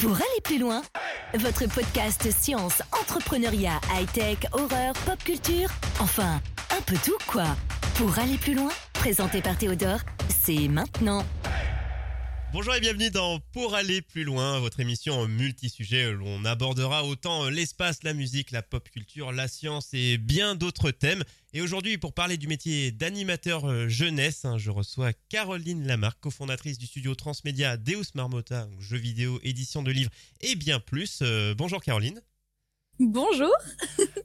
Pour aller plus loin, votre podcast science, entrepreneuriat, high-tech, horreur, pop culture, enfin, un peu tout quoi. Pour aller plus loin, présenté par Théodore, c'est maintenant. Bonjour et bienvenue dans Pour aller plus loin, votre émission multi-sujets où on abordera autant l'espace, la musique, la pop culture, la science et bien d'autres thèmes. Et aujourd'hui, pour parler du métier d'animateur euh, jeunesse, hein, je reçois Caroline Lamarck, cofondatrice du studio transmédia Deus Marmota, jeux vidéo, édition de livres et bien plus. Euh, bonjour Caroline. Bonjour.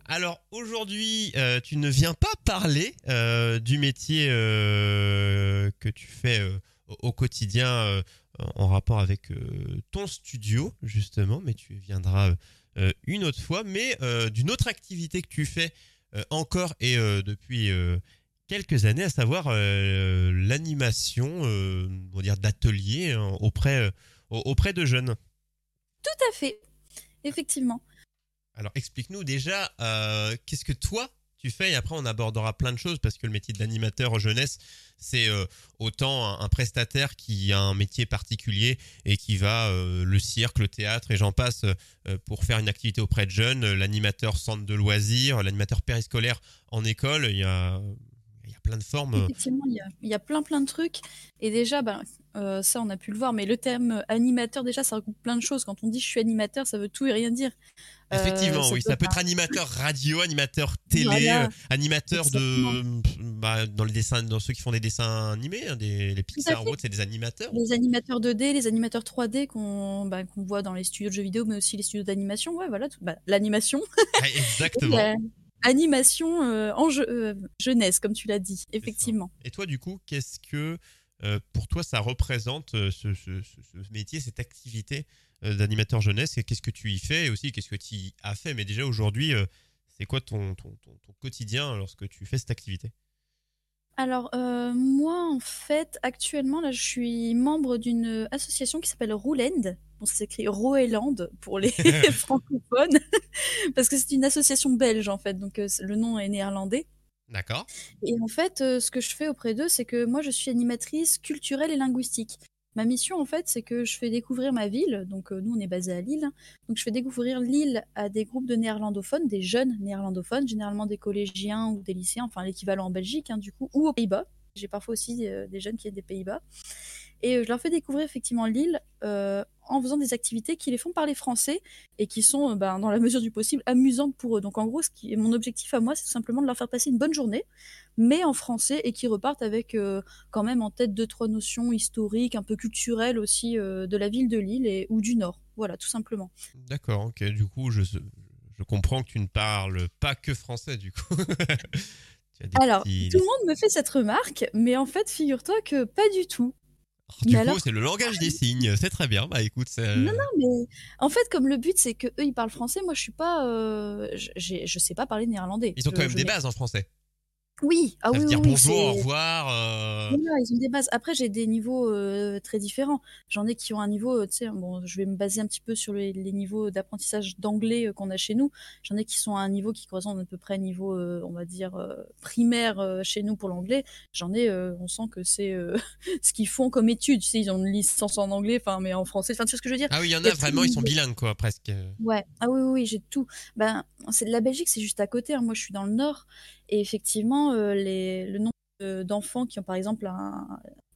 Alors aujourd'hui, euh, tu ne viens pas parler du métier que tu fais au quotidien euh, en rapport avec euh, ton studio, justement, mais tu viendras euh, une autre fois, mais d'une autre activité que tu fais encore et depuis quelques années, à savoir l'animation, on va dire d'ateliers auprès, auprès de jeunes. Tout à fait, effectivement. Alors explique-nous déjà, qu'est-ce que toi tu fais et après on abordera plein de choses parce que le métier d'animateur jeunesse c'est euh, autant un, prestataire qui a un métier particulier et qui va euh, le cirque, le théâtre et j'en passe euh, pour faire une activité auprès de jeunes, l'animateur centre de loisirs, l'animateur périscolaire en école, il y a il y a plein de formes. Effectivement, il y a, il y a plein plein de trucs. Et déjà, ben, euh, ça, on a pu le voir, mais le terme animateur, déjà, ça regroupe plein de choses. Quand on dit je suis animateur, ça veut tout et rien dire. Euh, Effectivement, oui, ça peut être animateur radio, animateur télé, euh, animateur de, bah, dans les dessins, dans ceux qui font des dessins animés, hein, des, les Pixar ou c'est des animateurs. Les animateurs 2D, les animateurs 3D bah, qu'on voit dans les studios de jeux vidéo, mais aussi les studios d'animation. Ouais, voilà, bah, l'animation. exactement. animation en jeunesse, comme tu l'as dit, effectivement. Et toi, du coup, qu'est-ce que euh, pour toi, ça représente euh, ce, métier, cette activité euh, d'animateur jeunesse et qu'est-ce que tu y fais et aussi qu'est-ce que tu y as fait? Mais déjà aujourd'hui, c'est quoi ton, ton, quotidien lorsque tu fais cette activité? Alors moi en fait actuellement là je suis membre d'une association qui s'appelle Roulend. Bon ça s'écrit Roeland pour les francophones parce que c'est une association belge en fait donc le nom est néerlandais. D'accord. Et en fait, euh, ce que je fais auprès d'eux, c'est que moi, je suis animatrice culturelle et linguistique. Ma mission, en fait, c'est que je fais découvrir ma ville. Donc, euh, nous, on est basé à Lille. Donc, je fais découvrir Lille à des groupes de néerlandophones, des jeunes néerlandophones, généralement des collégiens ou des lycéens, enfin l'équivalent en Belgique, hein, du coup, ou aux Pays-Bas. J'ai parfois aussi euh, des jeunes qui viennent des Pays-Bas. Et je leur fais découvrir effectivement Lille en faisant des activités qui les font parler français et qui sont, euh, ben, dans la mesure du possible, amusantes pour eux. Donc en gros, ce qui est mon objectif à moi, c'est tout simplement de leur faire passer une bonne journée, mais en français, et qui repartent avec euh, quand même en tête deux, trois notions historiques, un peu culturelles aussi euh, de la ville de Lille et, ou du Nord. Voilà, tout simplement. D'accord, ok. Du coup, je, je comprends que tu ne parles pas que français, du coup. Alors, tout le monde me fait cette remarque, mais en fait, figure-toi que pas du tout. Du coup, c'est le langage des signes. C'est très bien. Bah écoute, c'est. Non, non, mais en fait, comme le but, c'est que eux, ils parlent français. Moi, je suis pas. Euh... Je, je sais pas parler néerlandais. Ils ont quand même des bases en français. Oui, ah ça oui, veut dire oui, bonjour, au revoir. Euh... ils ont des bases. Après, j'ai des niveaux euh, très différents. J'en ai qui ont un niveau, euh, tu sais, bon, je vais me baser un petit peu sur les, les niveaux d'apprentissage d'anglais euh, qu'on a chez nous. J'en ai qui sont à un niveau qui correspond à peu près à un niveau, on va dire, primaire chez nous pour l'anglais. J'en ai, on sent que c'est ce qu'ils font comme études. Tu sais, ils ont une licence en anglais, enfin, mais en français. Enfin, tu sais ce que je veux dire? Ah oui, il y en a vraiment, ils sont bilingues, quoi, presque. Ouais. Ah oui, oui, oui j'ai tout. Ben, c'est la Belgique, c'est juste à côté. Hein. Moi, je suis dans le nord. Et effectivement, euh, les, le nombre d'enfants qui ont par exemple un,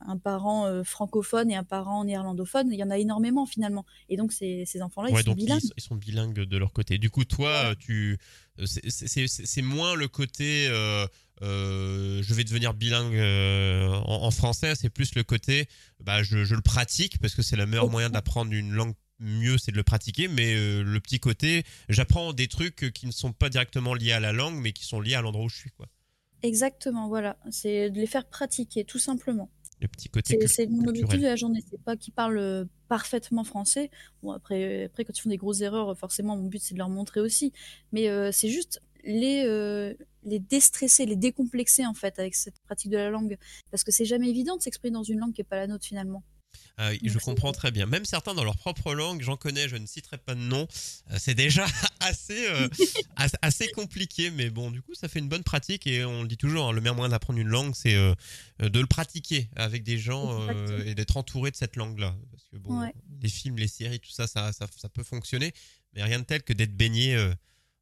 un parent euh, francophone et un parent néerlandophone, il y en a énormément finalement. Et donc ces, ces enfants-là, ils sont bilingues. Ils, sont bilingues de leur côté. Du coup, toi, tu, euh, c'est moins le côté euh, je vais devenir bilingue en, en, français, c'est plus le côté bah, je, je, le pratique parce que c'est le meilleur moyen d'apprendre une langue mieux c'est de le pratiquer, mais euh, le petit côté, j'apprends des trucs qui ne sont pas directement liés à la langue, mais qui sont liés à l'endroit où je suis. Quoi. Exactement, voilà. C'est de les faire pratiquer, tout simplement. Le petit côté C'est mon objectif de la journée. C'est pas qu'ils parlent euh, parfaitement français. Bon, après, après, quand ils font des grosses erreurs, forcément, mon but, c'est de leur montrer aussi. Mais euh, c'est juste les, les déstresser, les décomplexer, en fait, avec cette pratique de la langue. Parce que c'est jamais évident de s'exprimer dans une langue qui n'est pas la nôtre, finalement. Ah je comprends très bien. Même certains dans leur propre langue, j'en connais, je ne citerai pas de nom. Euh, c'est déjà assez, euh, assez compliqué, mais bon, du coup, ça fait une bonne pratique et on le dit toujours, hein, le meilleur moyen d'apprendre une langue, c'est euh, de le pratiquer avec des gens et d'être entouré de cette langue-là. Parce que bon, les films, les séries, tout ça, ça, ça, ça peut fonctionner, mais rien de tel que d'être baigné euh,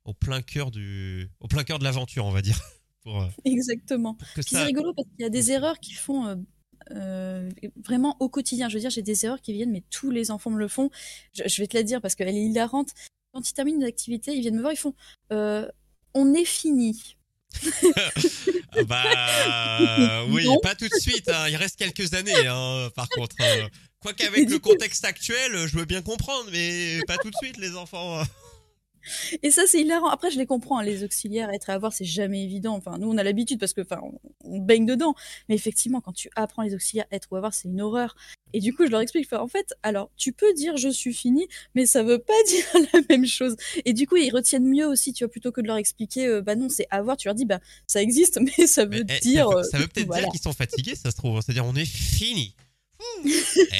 au plein cœur du, au plein cœur de l'aventure, on va dire. Pour, euh, Exactement. pour que Puis ça- c'est rigolo parce qu'il y a des erreurs qui font euh, vraiment au quotidien. Je veux dire, j'ai des erreurs qui viennent, mais tous les enfants me le font. Je, je vais te la dire parce qu'elle est hilarante. Quand ils terminent une activité, ils viennent me voir, ils font euh, On est fini. Ah bah oui, Non. pas tout de suite. hein, Il reste quelques années, hein, par contre. euh. Quoi qu'avec le contexte actuel, je veux bien comprendre, mais pas tout de suite, les enfants. Et ça, c'est hilarant. Après, je les comprends. hein, les auxiliaires, être à voir, c'est jamais évident. Enfin, nous, on a l'habitude parce que, enfin, on, on baigne dedans. Mais effectivement, quand tu apprends les auxiliaires, être ou à voir, c'est une horreur. Et du coup, je leur explique. En fait, alors, tu peux dire je suis fini, mais ça veut pas dire la même chose. Et du coup, ils retiennent mieux aussi, tu vois, plutôt que de leur expliquer, euh, bah non, c'est avoir. Tu leur dis, bah, ça existe, mais ça veut Mais, eh, dire. ça veut, euh, veut peut-être voilà. dire qu'ils sont fatigués, ça se trouve. C'est-à-dire, on est fini. Ouh.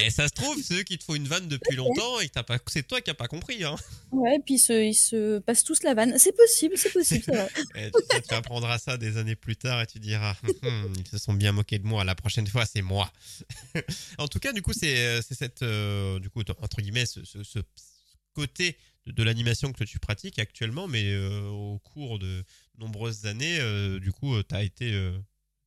Et ça se trouve, c'est eux qui te font une vanne depuis longtemps et que t'as pas, c'est toi qui n'as pas compris. Hein. Ouais, puis ils se, ils se passent tous la vanne. C'est possible, c'est possible. Et tu, apprendras ça des années plus tard et tu diras Hum, ils se sont bien moqués de moi. La prochaine fois, c'est moi. en tout cas, du coup, c'est c'est cette euh, du coup entre guillemets ce, ce- ce côté de, de l'animation que tu pratiques actuellement, mais euh, au cours de nombreuses années, euh, du coup, tu as été euh,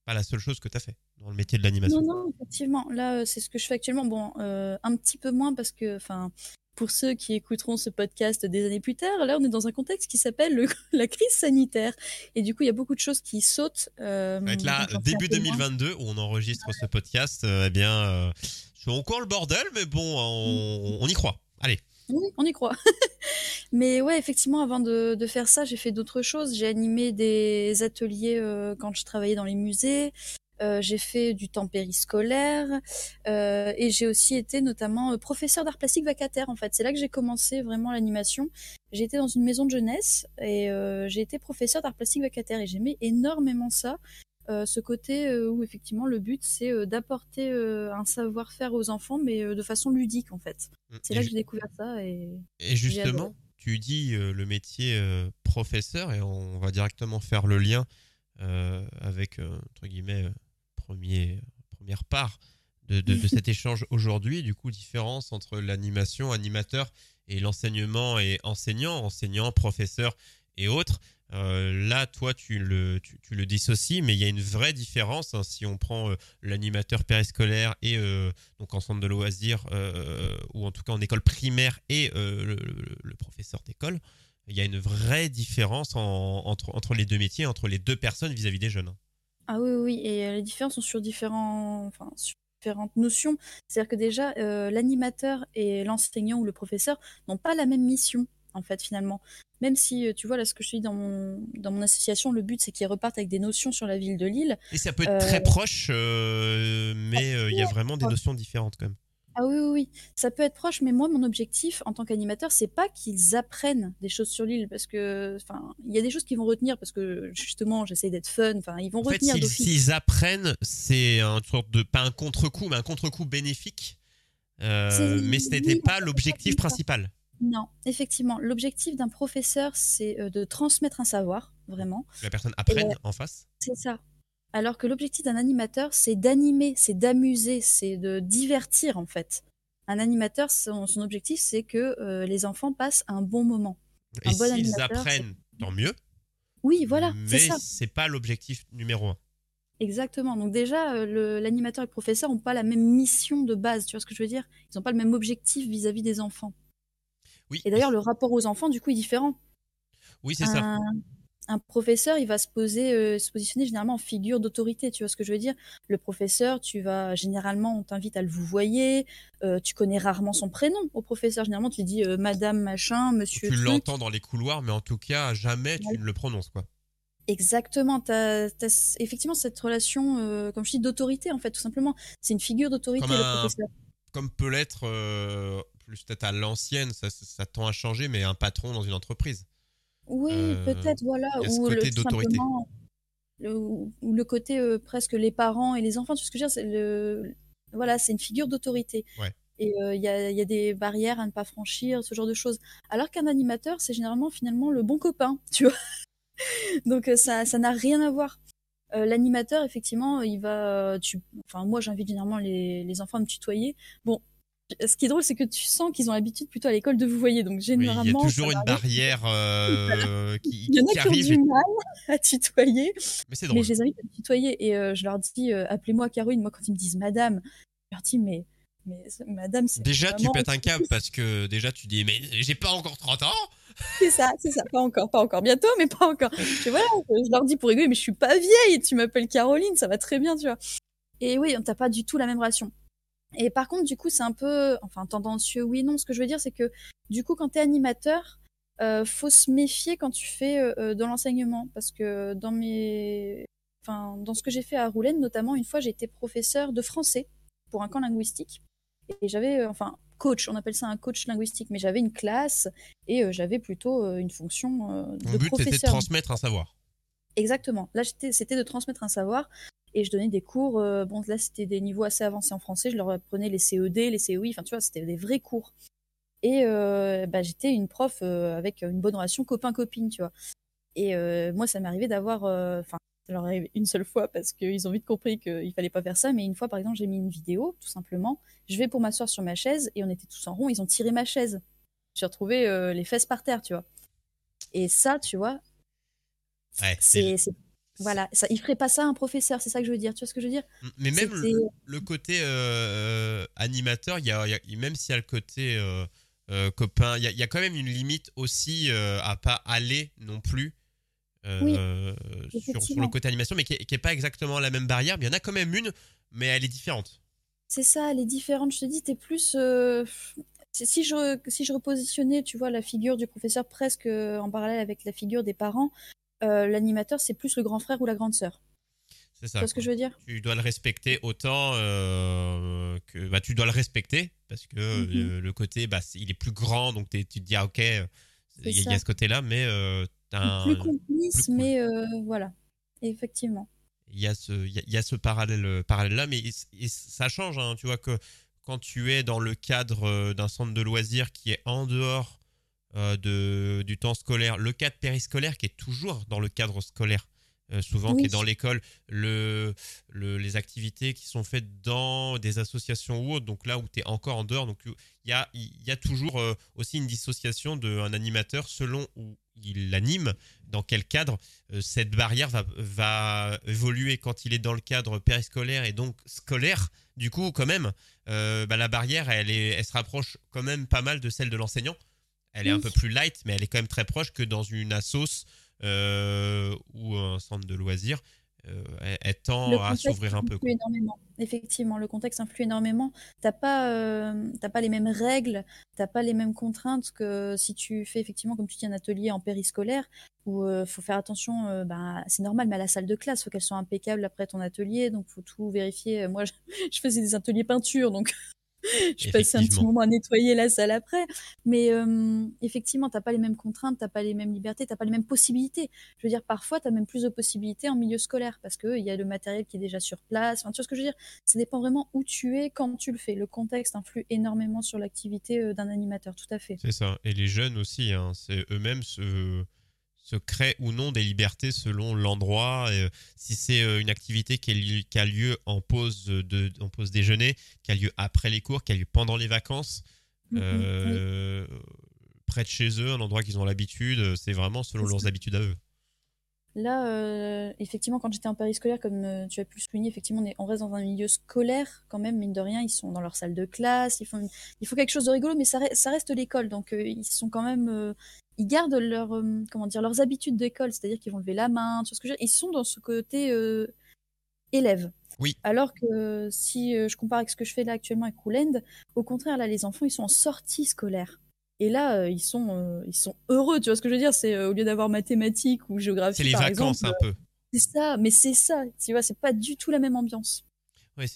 pas la seule chose que tu as fait dans le métier de l'animation. Non, non, effectivement. Là, euh, c'est ce que je fais actuellement. Bon, euh, un petit peu moins parce que, enfin, pour ceux qui écouteront ce podcast des années plus tard, là, on est dans un contexte qui s'appelle le- la crise sanitaire. Et du coup, il y a beaucoup de choses qui sautent. euh, là, début un peu moins. 2022, où on enregistre ce podcast, euh, eh bien, c'est encore le bordel, mais bon, on, on y croit. Allez. Oui, on y croit. Mais ouais, effectivement, avant de, de faire ça, j'ai fait d'autres choses. J'ai animé des ateliers euh, quand je travaillais dans les musées. Euh, j'ai fait du temps périscolaire euh, et j'ai aussi été notamment euh, professeur d'art plastique vacataire. En fait, c'est là que j'ai commencé vraiment l'animation. J'ai été dans une maison de jeunesse et j'ai été professeur d'art plastique vacataire et j'aimais énormément ça. Euh, ce côté euh, où effectivement le but c'est euh, d'apporter un savoir-faire aux enfants mais de façon ludique en fait. C'est Et là que j'ai découvert ça et Et justement, tu dis le métier professeur, et on va directement faire le lien avec, entre guillemets, première part de, cet échange aujourd'hui. Du coup, différence entre l'animation, animateur, et l'enseignement et enseignant, enseignant, professeur et autres. Euh, là, toi, tu le, tu, le dissocies, mais il y a une vraie différence hein, si on prend euh, l'animateur périscolaire et euh, donc en centre de loisirs ou en tout cas en école primaire et le, professeur d'école. Il y a une vraie différence en- entre, entre les deux métiers, entre les deux personnes vis-à-vis des jeunes. Ah oui, oui, et euh, les différences sont sur, différents, enfin, sur différentes notions. C'est-à-dire que déjà, euh, l'animateur et l'enseignant ou le professeur n'ont pas la même mission, en fait, finalement. Même si, euh, tu vois, là, ce que je dis dans mon, dans mon association, le but, c'est qu'ils repartent avec des notions sur la ville de Lille. Et ça peut être très proche, mais il y a vraiment des notions différentes quand même. Ah oui, oui, oui, ça peut être proche, mais moi, mon objectif en tant qu'animateur, c'est pas qu'ils apprennent des choses sur l'île, parce que, enfin, il y a des choses qu'ils vont retenir, parce que justement, j'essaie d'être fun, enfin, ils vont En fait, retenir s'ils d'office. s'ils apprennent, c'est un sorte de pas un contre-coup, mais un contre-coup bénéfique. Euh, mais ce n'était oui, pas l'objectif principal. Non, effectivement, l'objectif d'un professeur, c'est euh, de transmettre un savoir, vraiment. Que la personne apprenne en face. C'est ça. Alors que l'objectif d'un animateur, c'est d'animer, c'est d'amuser, c'est de divertir, en fait. Un animateur, son, son objectif, c'est que euh, les enfants passent un bon moment. Et Un bon s'ils apprennent, tant mieux. Oui, voilà, Mais c'est pas l'objectif numéro un. Exactement. Donc déjà, euh, l'animateur et le professeur n'ont pas la même mission de base, tu vois ce que je veux dire? Ils n'ont pas le même objectif vis-à-vis des enfants. Oui. Et d'ailleurs, le rapport aux enfants, du coup, est différent. Oui, c'est ça. Un, professeur, il va se poser, euh, se positionner généralement en figure d'autorité. Tu vois ce que je veux dire? Le professeur, tu vas généralement, on t'invite à le vous voyez. tu connais rarement son prénom au professeur. Généralement, tu lui dis euh, Madame machin, Monsieur. Tu l'entends dans les couloirs, mais en tout cas, jamais tu ne le prononces, quoi. Exactement. As effectivement cette relation, euh, comme je dis, d'autorité en fait, tout simplement. C'est une figure d'autorité Comme un- professeur. Comme peut l'être, euh, plus peut-être à l'ancienne, ça, ça, ça tend à changer, mais un patron dans une entreprise. Oui, Euh, peut-être, voilà. Ou le, simplement, le, ou le côté euh, presque les parents et les enfants, tu vois ce que je veux dire c'est le, Voilà, c'est une figure d'autorité. Ouais. Et euh, il y, a, y a des barrières à ne pas franchir, ce genre de choses. Alors qu'un animateur, c'est généralement finalement le bon copain, tu vois. Donc ça ça n'a rien à voir. Euh, L'animateur, effectivement, il va. Tu... Enfin, moi, j'invite généralement les, les enfants à me tutoyer. Bon, ce qui est drôle, c'est que tu sens qu'ils ont l'habitude plutôt à l'école de vous voyez. Donc généralement, il y a toujours une barrière euh, qui, il y en a qui, ont du mal à tutoyer. Mais c'est drôle. Mais je les invite à tutoyer et euh, je leur dis euh, appelez-moi Caroline. Moi, quand ils me disent Madame, je leur dis mais mais madame, c'est Déjà, tu pètes un câble parce que déjà, tu dis, mais j'ai pas encore 30 ans. C'est ça, c'est ça. Pas encore, pas encore. Bientôt, mais pas encore. Je, voilà, je leur dis pour rigoler, mais je suis pas vieille. Tu m'appelles Caroline, ça va très bien, tu vois. Et oui, on t'a pas du tout la même relation. Et par contre, du coup, c'est un peu, enfin, tendancieux, oui, non. Ce que je veux dire, c'est que, du coup, quand tu es animateur, euh, faut se méfier quand tu fais euh, euh, dans l'enseignement. Parce que dans mes. Enfin, dans ce que j'ai fait à Roulène, notamment, une fois, j'ai été professeur de français pour un camp linguistique. Et j'avais, euh, enfin, coach, on appelle ça un coach linguistique, mais j'avais une classe et euh, j'avais plutôt une fonction de Mon but, c'était de transmettre un savoir. Exactement. Là, c'était de transmettre un savoir et je donnais des cours. bon, là, c'était des niveaux assez avancés en français. Je leur apprenais les CED, les CEI. Enfin, tu vois, c'était des vrais cours. Et bah, j'étais une prof avec une bonne relation copain-copine, tu vois. Et moi, ça m'arrivait d'avoir, enfin, ça leur arrive une seule fois parce qu'ils ont vite compris qu'il fallait pas faire ça. Mais une fois, par exemple, j'ai mis une vidéo, tout simplement. Je vais pour m'asseoir sur ma chaise et on était tous en rond. Ils ont tiré ma chaise. J'ai retrouvé euh, les fesses par terre, tu vois. Et ça, tu vois, ouais, c'est voilà, ça, il ferait pas ça un professeur, c'est ça que je veux dire. Tu vois ce que je veux dire? Mais même le, côté euh, animateur, il y a, même s'il y a le côté euh, copain, il y, y, a quand même une limite aussi à pas aller non plus euh, sur, le côté animation, mais qui n'est pas exactement la même barrière. Mais il y en a quand même une, mais elle est différente. C'est ça, elle est différente. Je te dis, tu es plus. Euh, si, je, si je repositionnais, tu vois, la figure du professeur presque euh, en parallèle avec la figure des parents, l'animateur, c'est plus le grand frère ou la grande sœur. C'est ça. Tu vois ce que je veux dire? Tu dois le respecter autant que. Bah, tu dois le respecter parce que mm-hmm. le, côté, bah, il est plus grand, donc tu te dis, ah, ok, il y, a ce côté-là, mais plus complice, mais euh, voilà, effectivement. Il y a ce, il y a, ce parallèle, euh, parallèle là, mais ça change, hein, tu vois que quand tu es dans le cadre euh, d'un centre de loisirs qui est en dehors de, du temps scolaire, le cadre périscolaire qui est toujours dans le cadre scolaire, souvent qui est dans l'école, le, le, les activités qui sont faites dans des associations ou autres, donc là où tu es encore en dehors, donc il y a, y a toujours aussi une dissociation d'un animateur selon où il l'anime, dans quel cadre euh, cette barrière va, va, évoluer quand il est dans le cadre périscolaire et donc scolaire. Du coup, quand même, euh, bah, la barrière, elle, est, elle se rapproche quand même pas mal de celle de l'enseignant. Elle est un peu plus light, mais elle est quand même très proche que dans une assos euh, ou un centre de loisirs euh, elle, tend à s'ouvrir un peu. Énormément. Effectivement, le contexte influe énormément. T'as pas, euh, pas les mêmes règles, t'as pas les mêmes contraintes que si tu fais effectivement, comme tu dis, un atelier en périscolaire où il euh, faut faire attention. bah, c'est normal, mais à la salle de classe, faut qu'elle soit impeccable après ton atelier, donc faut tout vérifier. Moi, je faisais des ateliers peinture, donc je passais un petit moment à nettoyer la salle après. Mais euh, effectivement, tu n'as pas les mêmes contraintes, tu n'as pas les mêmes libertés, tu n'as pas les mêmes possibilités. Je veux dire, parfois, tu as même plus de possibilités en milieu scolaire parce qu'il y a le matériel qui est déjà sur place. Enfin, tu vois ce que je veux dire? Ça dépend vraiment où tu es, quand tu le fais. Le contexte influe énormément sur l'activité euh, d'un animateur, tout à fait. C'est ça. Et les jeunes aussi, hein, c'est eux-mêmes se se créent ou non des libertés selon l'endroit. Euh, si c'est euh, une activité qui, a lieu en pause, de, en pause déjeuner, qui a lieu après les cours, qui a lieu pendant les vacances, mm-hmm, euh, près de chez eux, un endroit qu'ils ont l'habitude, c'est vraiment selon leurs habitudes à eux. Là, effectivement, quand j'étais en périscolaire, comme tu as pu le souligner, effectivement, on, reste dans un milieu scolaire quand même, mine de rien. Ils sont dans leur salle de classe, ils font, il faut quelque chose de rigolo, mais ça, ça reste l'école, donc ils sont quand même, ils gardent leur, euh, comment dire, leurs habitudes d'école, c'est-à-dire qu'ils vont lever la main, vois ce que je Ils sont dans ce côté euh, élève. Oui. Alors que si euh, je compare avec ce que je fais là actuellement avec Roulend, au contraire, là, les enfants, ils sont en sortie scolaire. Et là, ils, sont, ils sont heureux, tu vois ce que je veux dire? C'est au lieu d'avoir mathématiques ou géographie. C'est les vacances un peu. C'est ça, mais c'est ça, tu vois, c'est pas du tout la même ambiance.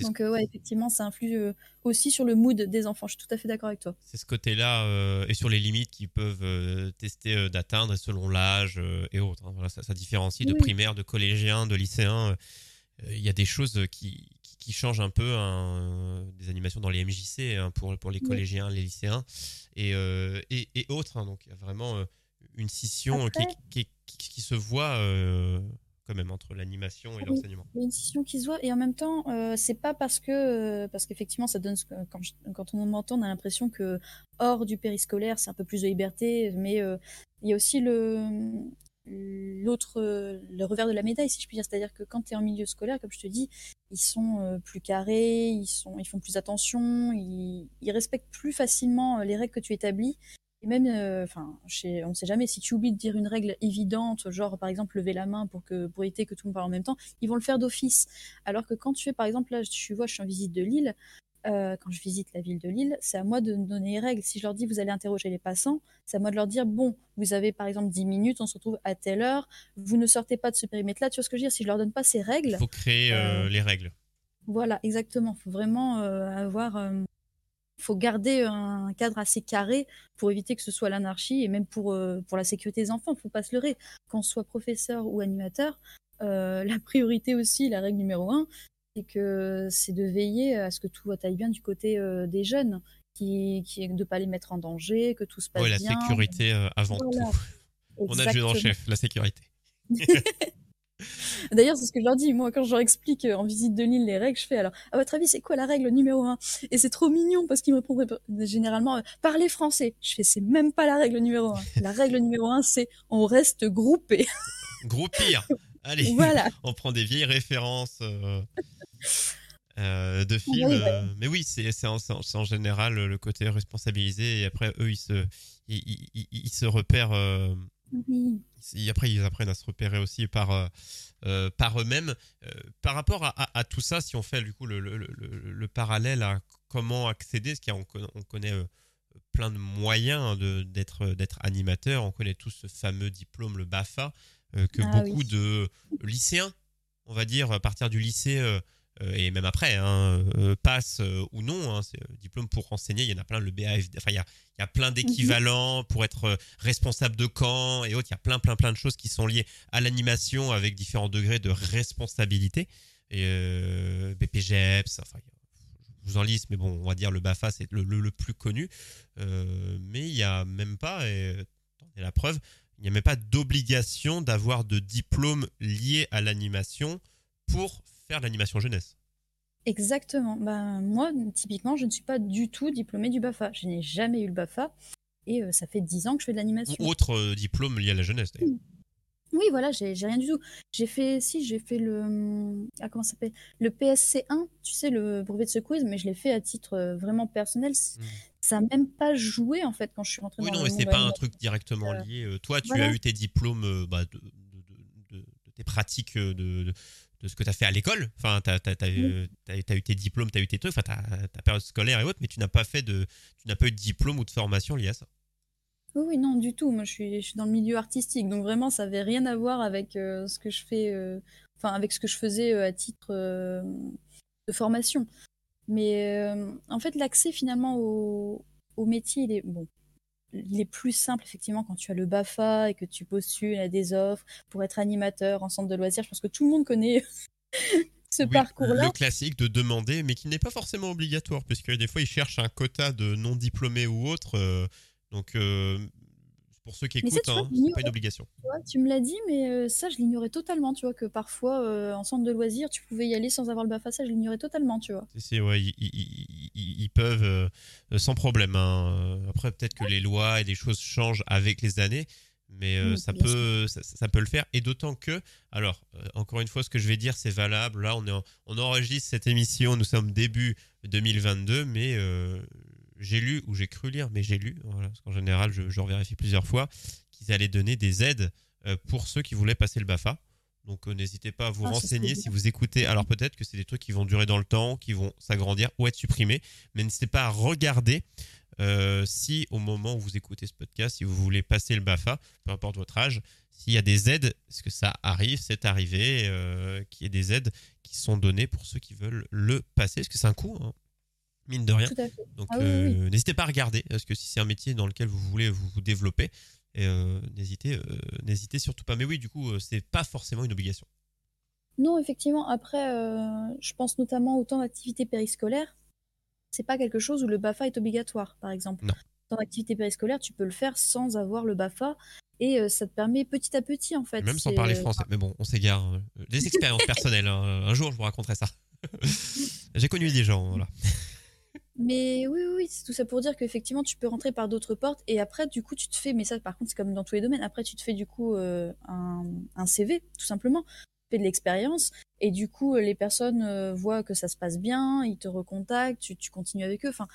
Donc, ouais, effectivement, ça influe aussi sur le mood des enfants. Je suis tout à fait d'accord avec toi. C'est ce côté-là et sur les limites qu'ils peuvent tester d'atteindre selon l'âge et autres. Hein. Voilà, ça, ça différencie de primaire, de collégien, de lycéen. Il y a des choses qui, qui, changent un peu hein, des animations dans les MJC hein, pour, pour les collégiens, les lycéens et, et, et autres. Donc, il y a vraiment une scission qui, qui, se voit quand même entre l'animation et l'enseignement. Il y a une scission qui se voit. Et en même temps, euh, c'est pas parce que parce qu'effectivement ça donne quand, quand on m'entend, on a l'impression que hors du périscolaire, c'est un peu plus de liberté, mais il y a aussi le l'autre le revers de la médaille si je puis dire. C'est-à-dire que quand tu es en milieu scolaire comme je te dis ils sont plus carrés ils sont ils font plus attention ils, ils respectent plus facilement les règles que tu établis même, euh, enfin, on ne sait jamais si tu oublies de dire une règle évidente, genre par exemple lever la main pour que pour éviter que tout le monde parle en même temps, ils vont le faire d'office. Alors que quand tu fais, par exemple, là, tu vois, je suis en visite de Lille. Euh, quand je visite la ville de Lille, c'est à moi de donner les règles. Si je leur dis vous allez interroger les passants, c'est à moi de leur dire bon, vous avez par exemple 10 minutes, on se retrouve à telle heure, vous ne sortez pas de ce périmètre-là. Tu vois ce que je veux dire? Si je leur donne pas ces règles, il faut créer euh, les règles. Voilà, exactement. Il faut vraiment avoir faut garder un cadre assez carré pour éviter que ce soit l'anarchie et même pour, euh, pour la sécurité des enfants. Faut pas se leurrer. Qu'on soit professeur ou animateur, euh, la priorité aussi, la règle numéro un, c'est que c'est de veiller à ce que tout aille bien du côté euh, des jeunes, qui, qui, de ne pas les mettre en danger, que tout se passe bien. Oui, la sécurité avant tout. On a le en chef, la sécurité. D'ailleurs, c'est ce que je leur dis. Moi, quand je leur explique euh, en visite de l'île les règles, je fais alors, à votre avis, c'est quoi la règle numéro un? Et c'est trop mignon parce qu'ils me répondent généralement, euh, parler français. Je fais, c'est même pas la règle numéro un. La règle numéro un, c'est on reste groupé. Groupir. Allez, voilà. on prend des vieilles références. Euh, de films. mais oui, c'est en, en, général le côté responsabilisé et après eux ils se ils, se repèrent et après, ils apprennent à se repérer aussi par, euh, euh, par eux-mêmes. Euh, par rapport à, tout ça, si on fait du coup le, le, le, parallèle à comment accéder, parce qu'on on connaît plein de moyens d'être d'être animateur, on connaît tous ce fameux diplôme, le BAFA, que ah beaucoup de lycéens, on va dire, à partir du lycée et même après, hein, euh, passe euh, ou non, hein, diplôme pour enseigner, il y en a plein, le BAFD, enfin il y a, il y a plein d'équivalents pour être responsable de camp et autres, il y a plein plein plein de choses qui sont liées à l'animation avec différents degrés de responsabilité. Et BPGEPS, enfin je vous en liste, mais bon, on va dire le BAFA, c'est le, le, plus connu. mais il n'y a même pas, et la preuve, il n'y a même pas d'obligation d'avoir de diplôme lié à l'animation pour faire de l'animation jeunesse. Exactement. Ben, moi, typiquement, je ne suis pas du tout diplômée du BAFA. Je n'ai jamais eu le BAFA. Et euh, ça fait 10 ans que je fais de l'animation. Ou autre euh, diplôme lié à la jeunesse, d'ailleurs. Oui, voilà, j'ai rien du tout. J'ai fait, si, j'ai fait le, hum, ah, comment s'appelle, le PSC1, tu sais, le brevet de secourisme, mais je l'ai fait à titre euh, vraiment personnel. Hmm. Ça n'a même pas joué, en fait, quand je suis rentrée oui, dans non, mais c'est pas un truc directement lié. Toi, tu as eu tes diplômes bah, de, de, tes pratiques de, de ce que tu as fait à l'école. Enfin, tu as, eu tes diplômes, tu as eu tes trucs, enfin, ta, période scolaire et autres, mais tu n'as pas fait de, tu n'as pas eu de diplôme ou de formation lié à ça. Oui, non, du tout. Moi, je suis, je suis dans le milieu artistique, donc vraiment, ça n'avait rien à voir avec euh, ce que je fais, euh, enfin, avec ce que je faisais euh, à titre de formation. Mais en fait, l'accès finalement au, au métier, il est bon il est plus simple effectivement quand tu as le BAFA et que tu postules à des offres pour être animateur en centre de loisirs. Je pense que tout le monde connaît ce parcours-là. Le classique de demander, mais qui n'est pas forcément obligatoire, puisque des fois ils cherchent un quota de non diplômés ou autres. Euh, donc euh, pour ceux qui écoutent, hein, c'est pas une obligation. Tu, me l'as dit, mais euh, ça, je l'ignorais totalement, tu vois, que parfois, euh, en centre de loisirs, tu pouvais y aller sans avoir le BAFA, ça, je l'ignorais totalement, tu vois. C'est, ouais, ils, peuvent euh, sans problème. Hein. Après, peut-être que les lois et les choses changent avec les années, mais mmh, ça, peut, ça, peut le faire. Et d'autant que, alors, encore une fois, ce que je vais dire, c'est valable. Là, on, est on enregistre cette émission, nous sommes début 2022, mais j'ai lu, ou j'ai cru lire, mais j'ai lu, parce qu'en général, je, je revérifie plusieurs fois, qu'ils allaient donner des aides euh, pour ceux qui voulaient passer le BAFA. Donc euh, n'hésitez pas à vous ah, renseigner si vous écoutez. Alors peut-être que c'est des trucs qui vont durer dans le temps, qui vont s'agrandir ou être supprimés, mais n'hésitez pas à regarder euh, si au moment où vous écoutez ce podcast, si vous voulez passer le BAFA, peu importe votre âge, s'il y a des aides, est-ce que ça arrive, c'est arrivé, qu'il y ait des aides qui sont données pour ceux qui veulent le passer, parce que c'est un coût. Hein mine de rien. Donc ah euh, n'hésitez pas à regarder, parce que si c'est un métier dans lequel vous voulez vous, développer, euh, n'hésitez, euh, n'hésitez surtout pas. Mais oui, du coup, c'est pas forcément une obligation. Non, effectivement. Après, je pense notamment au temps d'activité périscolaire. C'est pas quelque chose où le BAFA est obligatoire, par exemple. Non. Dans l'activité périscolaire, tu peux le faire sans avoir le BAFA. Et ça te permet petit à petit, en fait. Même sans parler français. Mais bon, on s'égare. hein. Des expériences personnelles. hein. Un jour, je vous raconterai ça. J'ai connu des gens, voilà. Mais oui, oui, oui, c'est tout ça pour dire qu'effectivement, tu peux rentrer par d'autres portes et après, du coup, tu te fais, mais ça, par contre, c'est comme dans tous les domaines, après, tu te fais du coup euh, un, un CV, tout simplement. Tu fais de l'expérience et du coup, euh, les personnes euh, voient que ça se passe bien, ils te recontactent, tu, tu continues avec eux. Enfin,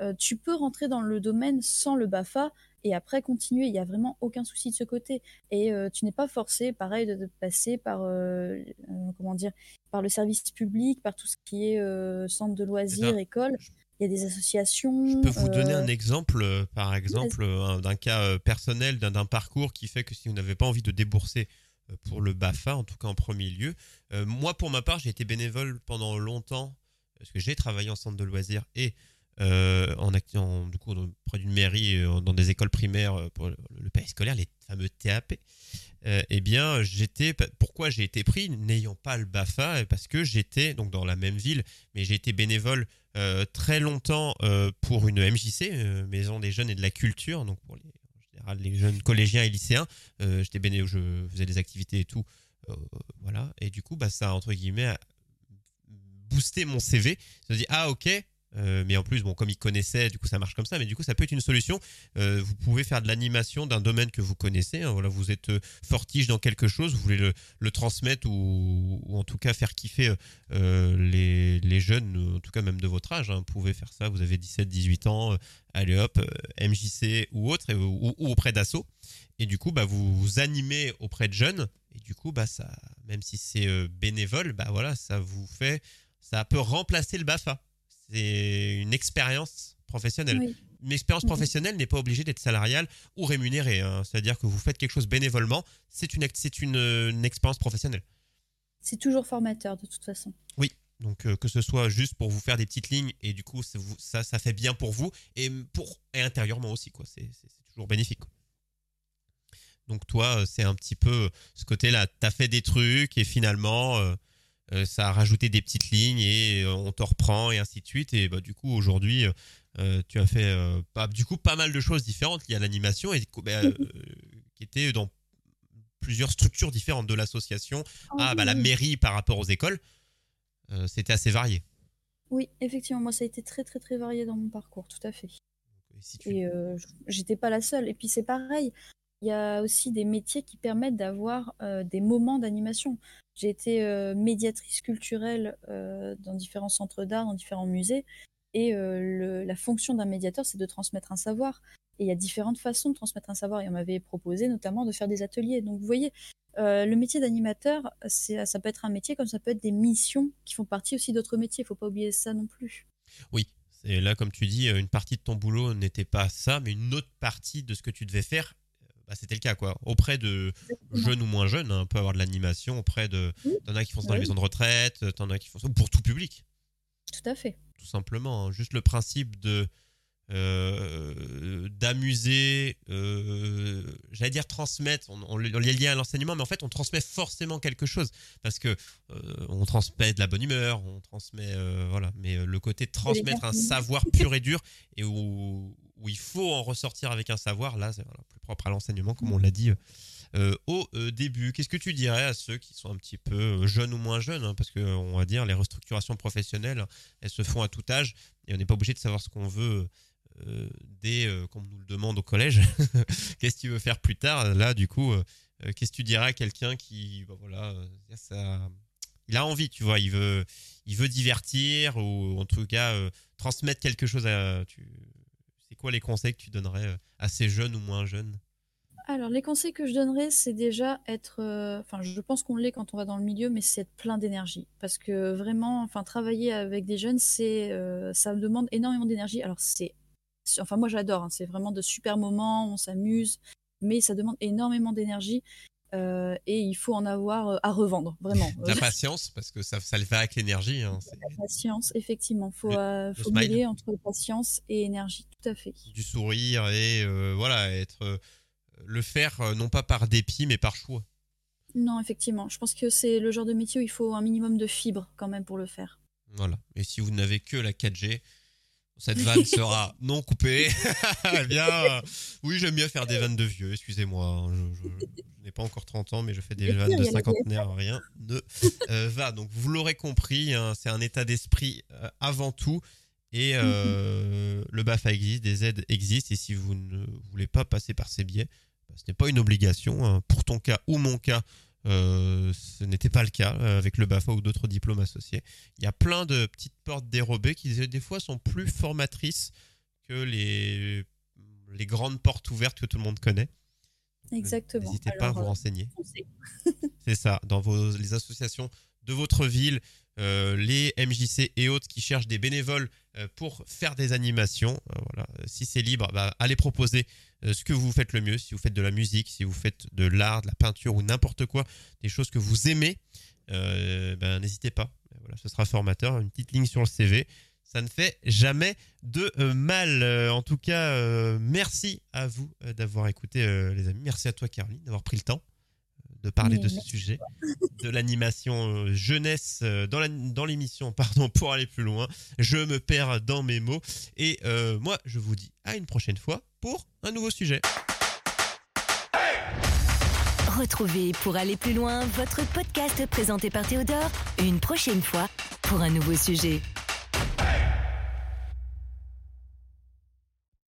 euh, tu peux rentrer dans le domaine sans le BAFA et après continuer. Il n'y a vraiment aucun souci de ce côté. Et euh, tu n'es pas forcé, pareil, de, de passer par, euh, euh, comment dire, par le service public, par tout ce qui est euh, centre de loisirs, école. Il y a des associations. Je peux vous donner euh, un exemple, euh, par exemple, euh, un- d'un cas personnel, d'un parcours qui fait que si vous n'avez pas envie de débourser pour le BAFA, en tout cas en premier lieu, euh, moi pour ma part, j'ai été bénévole pendant longtemps, parce que j'ai travaillé en centre de loisirs et euh, en, en- du coup, près d'une mairie, euh, dans des écoles primaires euh, pour le, périscolaire, les fameux TAP. Euh, eh bien, j'étais. Pourquoi j'ai été pris, n'ayant pas le BAFA, parce que j'étais donc dans la même ville, mais j'ai été bénévole très longtemps pour une MJC, Maison des Jeunes et de la Culture, donc pour les, jeunes collégiens et lycéens. J'étais bénévole, je faisais des activités et tout, voilà. Et du coup, bah, ça entre guillemets a boosté mon CV. Je me dis ah ok. Euh, mais en plus, bon, comme ils connaissaient, du coup, ça marche comme ça. Mais du coup, ça peut être une solution. Euh, vous pouvez faire de l'animation d'un domaine que vous connaissez. hein. voilà, vous êtes euh, fortige dans quelque chose, vous voulez le, transmettre ou, en tout cas faire kiffer les, les jeunes, en tout cas même de votre âge. hein. vous pouvez faire ça. Vous avez 17, 18 ans. allez hop, MJC ou autre, ou, auprès d'assaut. Et du coup, bah, vous vous animez auprès de jeunes. Et du coup, bah, ça, même si c'est bénévole, bah voilà, ça vous fait, ça peut remplacer le Bafa. C'est une expérience professionnelle. oui. Une expérience Mhm. professionnelle n'est pas obligée d'être salariale ou rémunérée. hein. C'est-à-dire que vous faites quelque chose bénévolement, c'est une, une, une expérience professionnelle. C'est toujours formateur de toute façon. Donc euh, que ce soit juste pour vous faire des petites lignes et du coup ça, vous- ça, ça fait bien pour vous et pour et intérieurement aussi quoi. C'est toujours bénéfique. quoi. Donc toi euh, c'est un petit peu ce côté-là. T'as fait des trucs et finalement euh, ça a rajouté des petites lignes et euh, on te reprend et ainsi de suite et bah du coup aujourd'hui euh, euh, tu as fait euh, pas, du coup pas mal de choses différentes liées à l'animation et bah, euh, qui étaient dans plusieurs structures différentes de l'association ah bah la mairie par rapport aux écoles euh, c'était assez varié. Oui, effectivement, moi ça a été très très très varié dans mon parcours, tout à fait. Et si tu- Et euh, j'étais pas la seule. Et puis c'est pareil, il y a aussi des métiers qui permettent d'avoir euh, des moments d'animation. J'ai été euh, médiatrice culturelle euh, dans différents centres d'art, dans différents musées. Et la fonction d'un médiateur, c'est de transmettre un savoir. Et il y a différentes façons de transmettre un savoir. Et on m'avait proposé notamment de faire des ateliers. Donc vous voyez, le métier d'animateur, ça peut être un métier comme ça peut être des missions qui font partie aussi d'autres métiers. Il faut pas oublier ça non plus. Oui, c'est là comme tu dis, une partie de ton boulot n'était pas ça, mais une autre partie de ce que tu devais faire, bah, c'était le cas quoi. Auprès de jeunes ou moins jeunes, hein, on peut avoir de l'animation auprès de. T'en as qui font ça dans les Oui. maisons de retraite, euh, t'en as qui font ça pour tout public, Tout à fait. tout simplement. hein. Juste le principe de euh, d'amuser, euh, j'allais dire transmettre, on, on, on les lié à l'enseignement, mais en fait on transmet forcément quelque chose parce que euh, on transmet de la bonne humeur, on transmet voilà, mais le côté de transmettre un savoir pur et dur et où, où il faut en ressortir avec un savoir, là c'est voilà, plus propre à l'enseignement comme on l'a dit. au début, qu'est-ce que tu dirais à ceux qui sont un petit peu jeunes ou moins jeunes hein, Parce que on va dire les restructurations professionnelles, elles se font à tout âge et on n'est pas obligé de savoir ce qu'on veut dès euh, qu'on nous le demande au collège. qu'est-ce que tu veux faire plus tard? Là, du coup, euh, euh, qu'est-ce que tu dirais à quelqu'un qui, bah, voilà, euh, il a envie, tu vois, il veut, il veut divertir ou en tout cas euh, transmettre quelque chose à. C'est quoi les conseils que tu donnerais euh, à ces jeunes ou moins jeunes? Alors, les conseils que je donnerais, c'est déjà être. euh, Enfin, je pense qu'on l'est quand on va dans le milieu, mais c'est être plein d'énergie. Parce que vraiment, enfin, travailler avec des jeunes, c'est, euh, ça me demande énormément d'énergie. Alors, c'est. Enfin, moi, j'adore. hein, c'est vraiment de super moments, on s'amuse, mais ça demande énormément d'énergie. euh, et il faut en avoir euh, à revendre, vraiment. La patience, parce que ça, ça le fait avec l'énergie. Hein, c'est patience, effectivement. Faut, Le- euh, le faut mêler entre patience et énergie, tout à fait. du sourire et voilà, être le faire non pas par dépit mais par choix. Non, effectivement. Je pense que c'est le genre de métier où il faut un minimum de fibres quand même pour le faire. Voilà. Et si vous n'avez que la 4G, Cette vanne sera non coupée. eh bien, euh, oui, j'aime bien faire des vannes de vieux, excusez-moi. hein, Je, je- je n'ai pas encore 30 ans, mais je fais des vannes de cinquantenaire, rien ne euh, va. Donc, vous l'aurez compris, hein, c'est un état d'esprit euh, avant tout. Et euh, le BAFA existe, des aides existent. Et si vous ne voulez pas passer par ces biais, bah, ce n'est pas une obligation. hein. Pour ton cas ou mon cas, euh, ce n'était pas le cas euh, avec le BAFA ou d'autres diplômes associés. Il y a plein de petites portes dérobées qui des fois sont plus formatrices que les, les grandes portes ouvertes que tout le monde connaît. Exactement. N'hésitez pas à vous euh, renseigner. C'est ça, dans vos, les associations de votre ville, euh, les MJC et autres qui cherchent des bénévoles euh, pour faire des animations. Euh, voilà. Si c'est libre, bah, allez proposer ce que vous faites le mieux. Si vous faites de la musique, si vous faites de l'art, de la peinture ou n'importe quoi, des choses que vous aimez, ben, n'hésitez pas. Voilà, ce sera formateur, une petite ligne sur le CV. Ça ne fait jamais de mal. En tout cas, merci à vous d'avoir écouté, les amis. Merci à toi, Caroline, d'avoir pris le temps de parler de ce sujet, de l'animation euh, jeunesse euh, dans l'émission, pardon, pour aller plus loin. Je me perds dans mes mots. Et euh, moi, je vous dis à une prochaine fois pour un nouveau sujet. Retrouvez pour aller plus loin votre podcast présenté par Théodore une prochaine fois pour un nouveau sujet.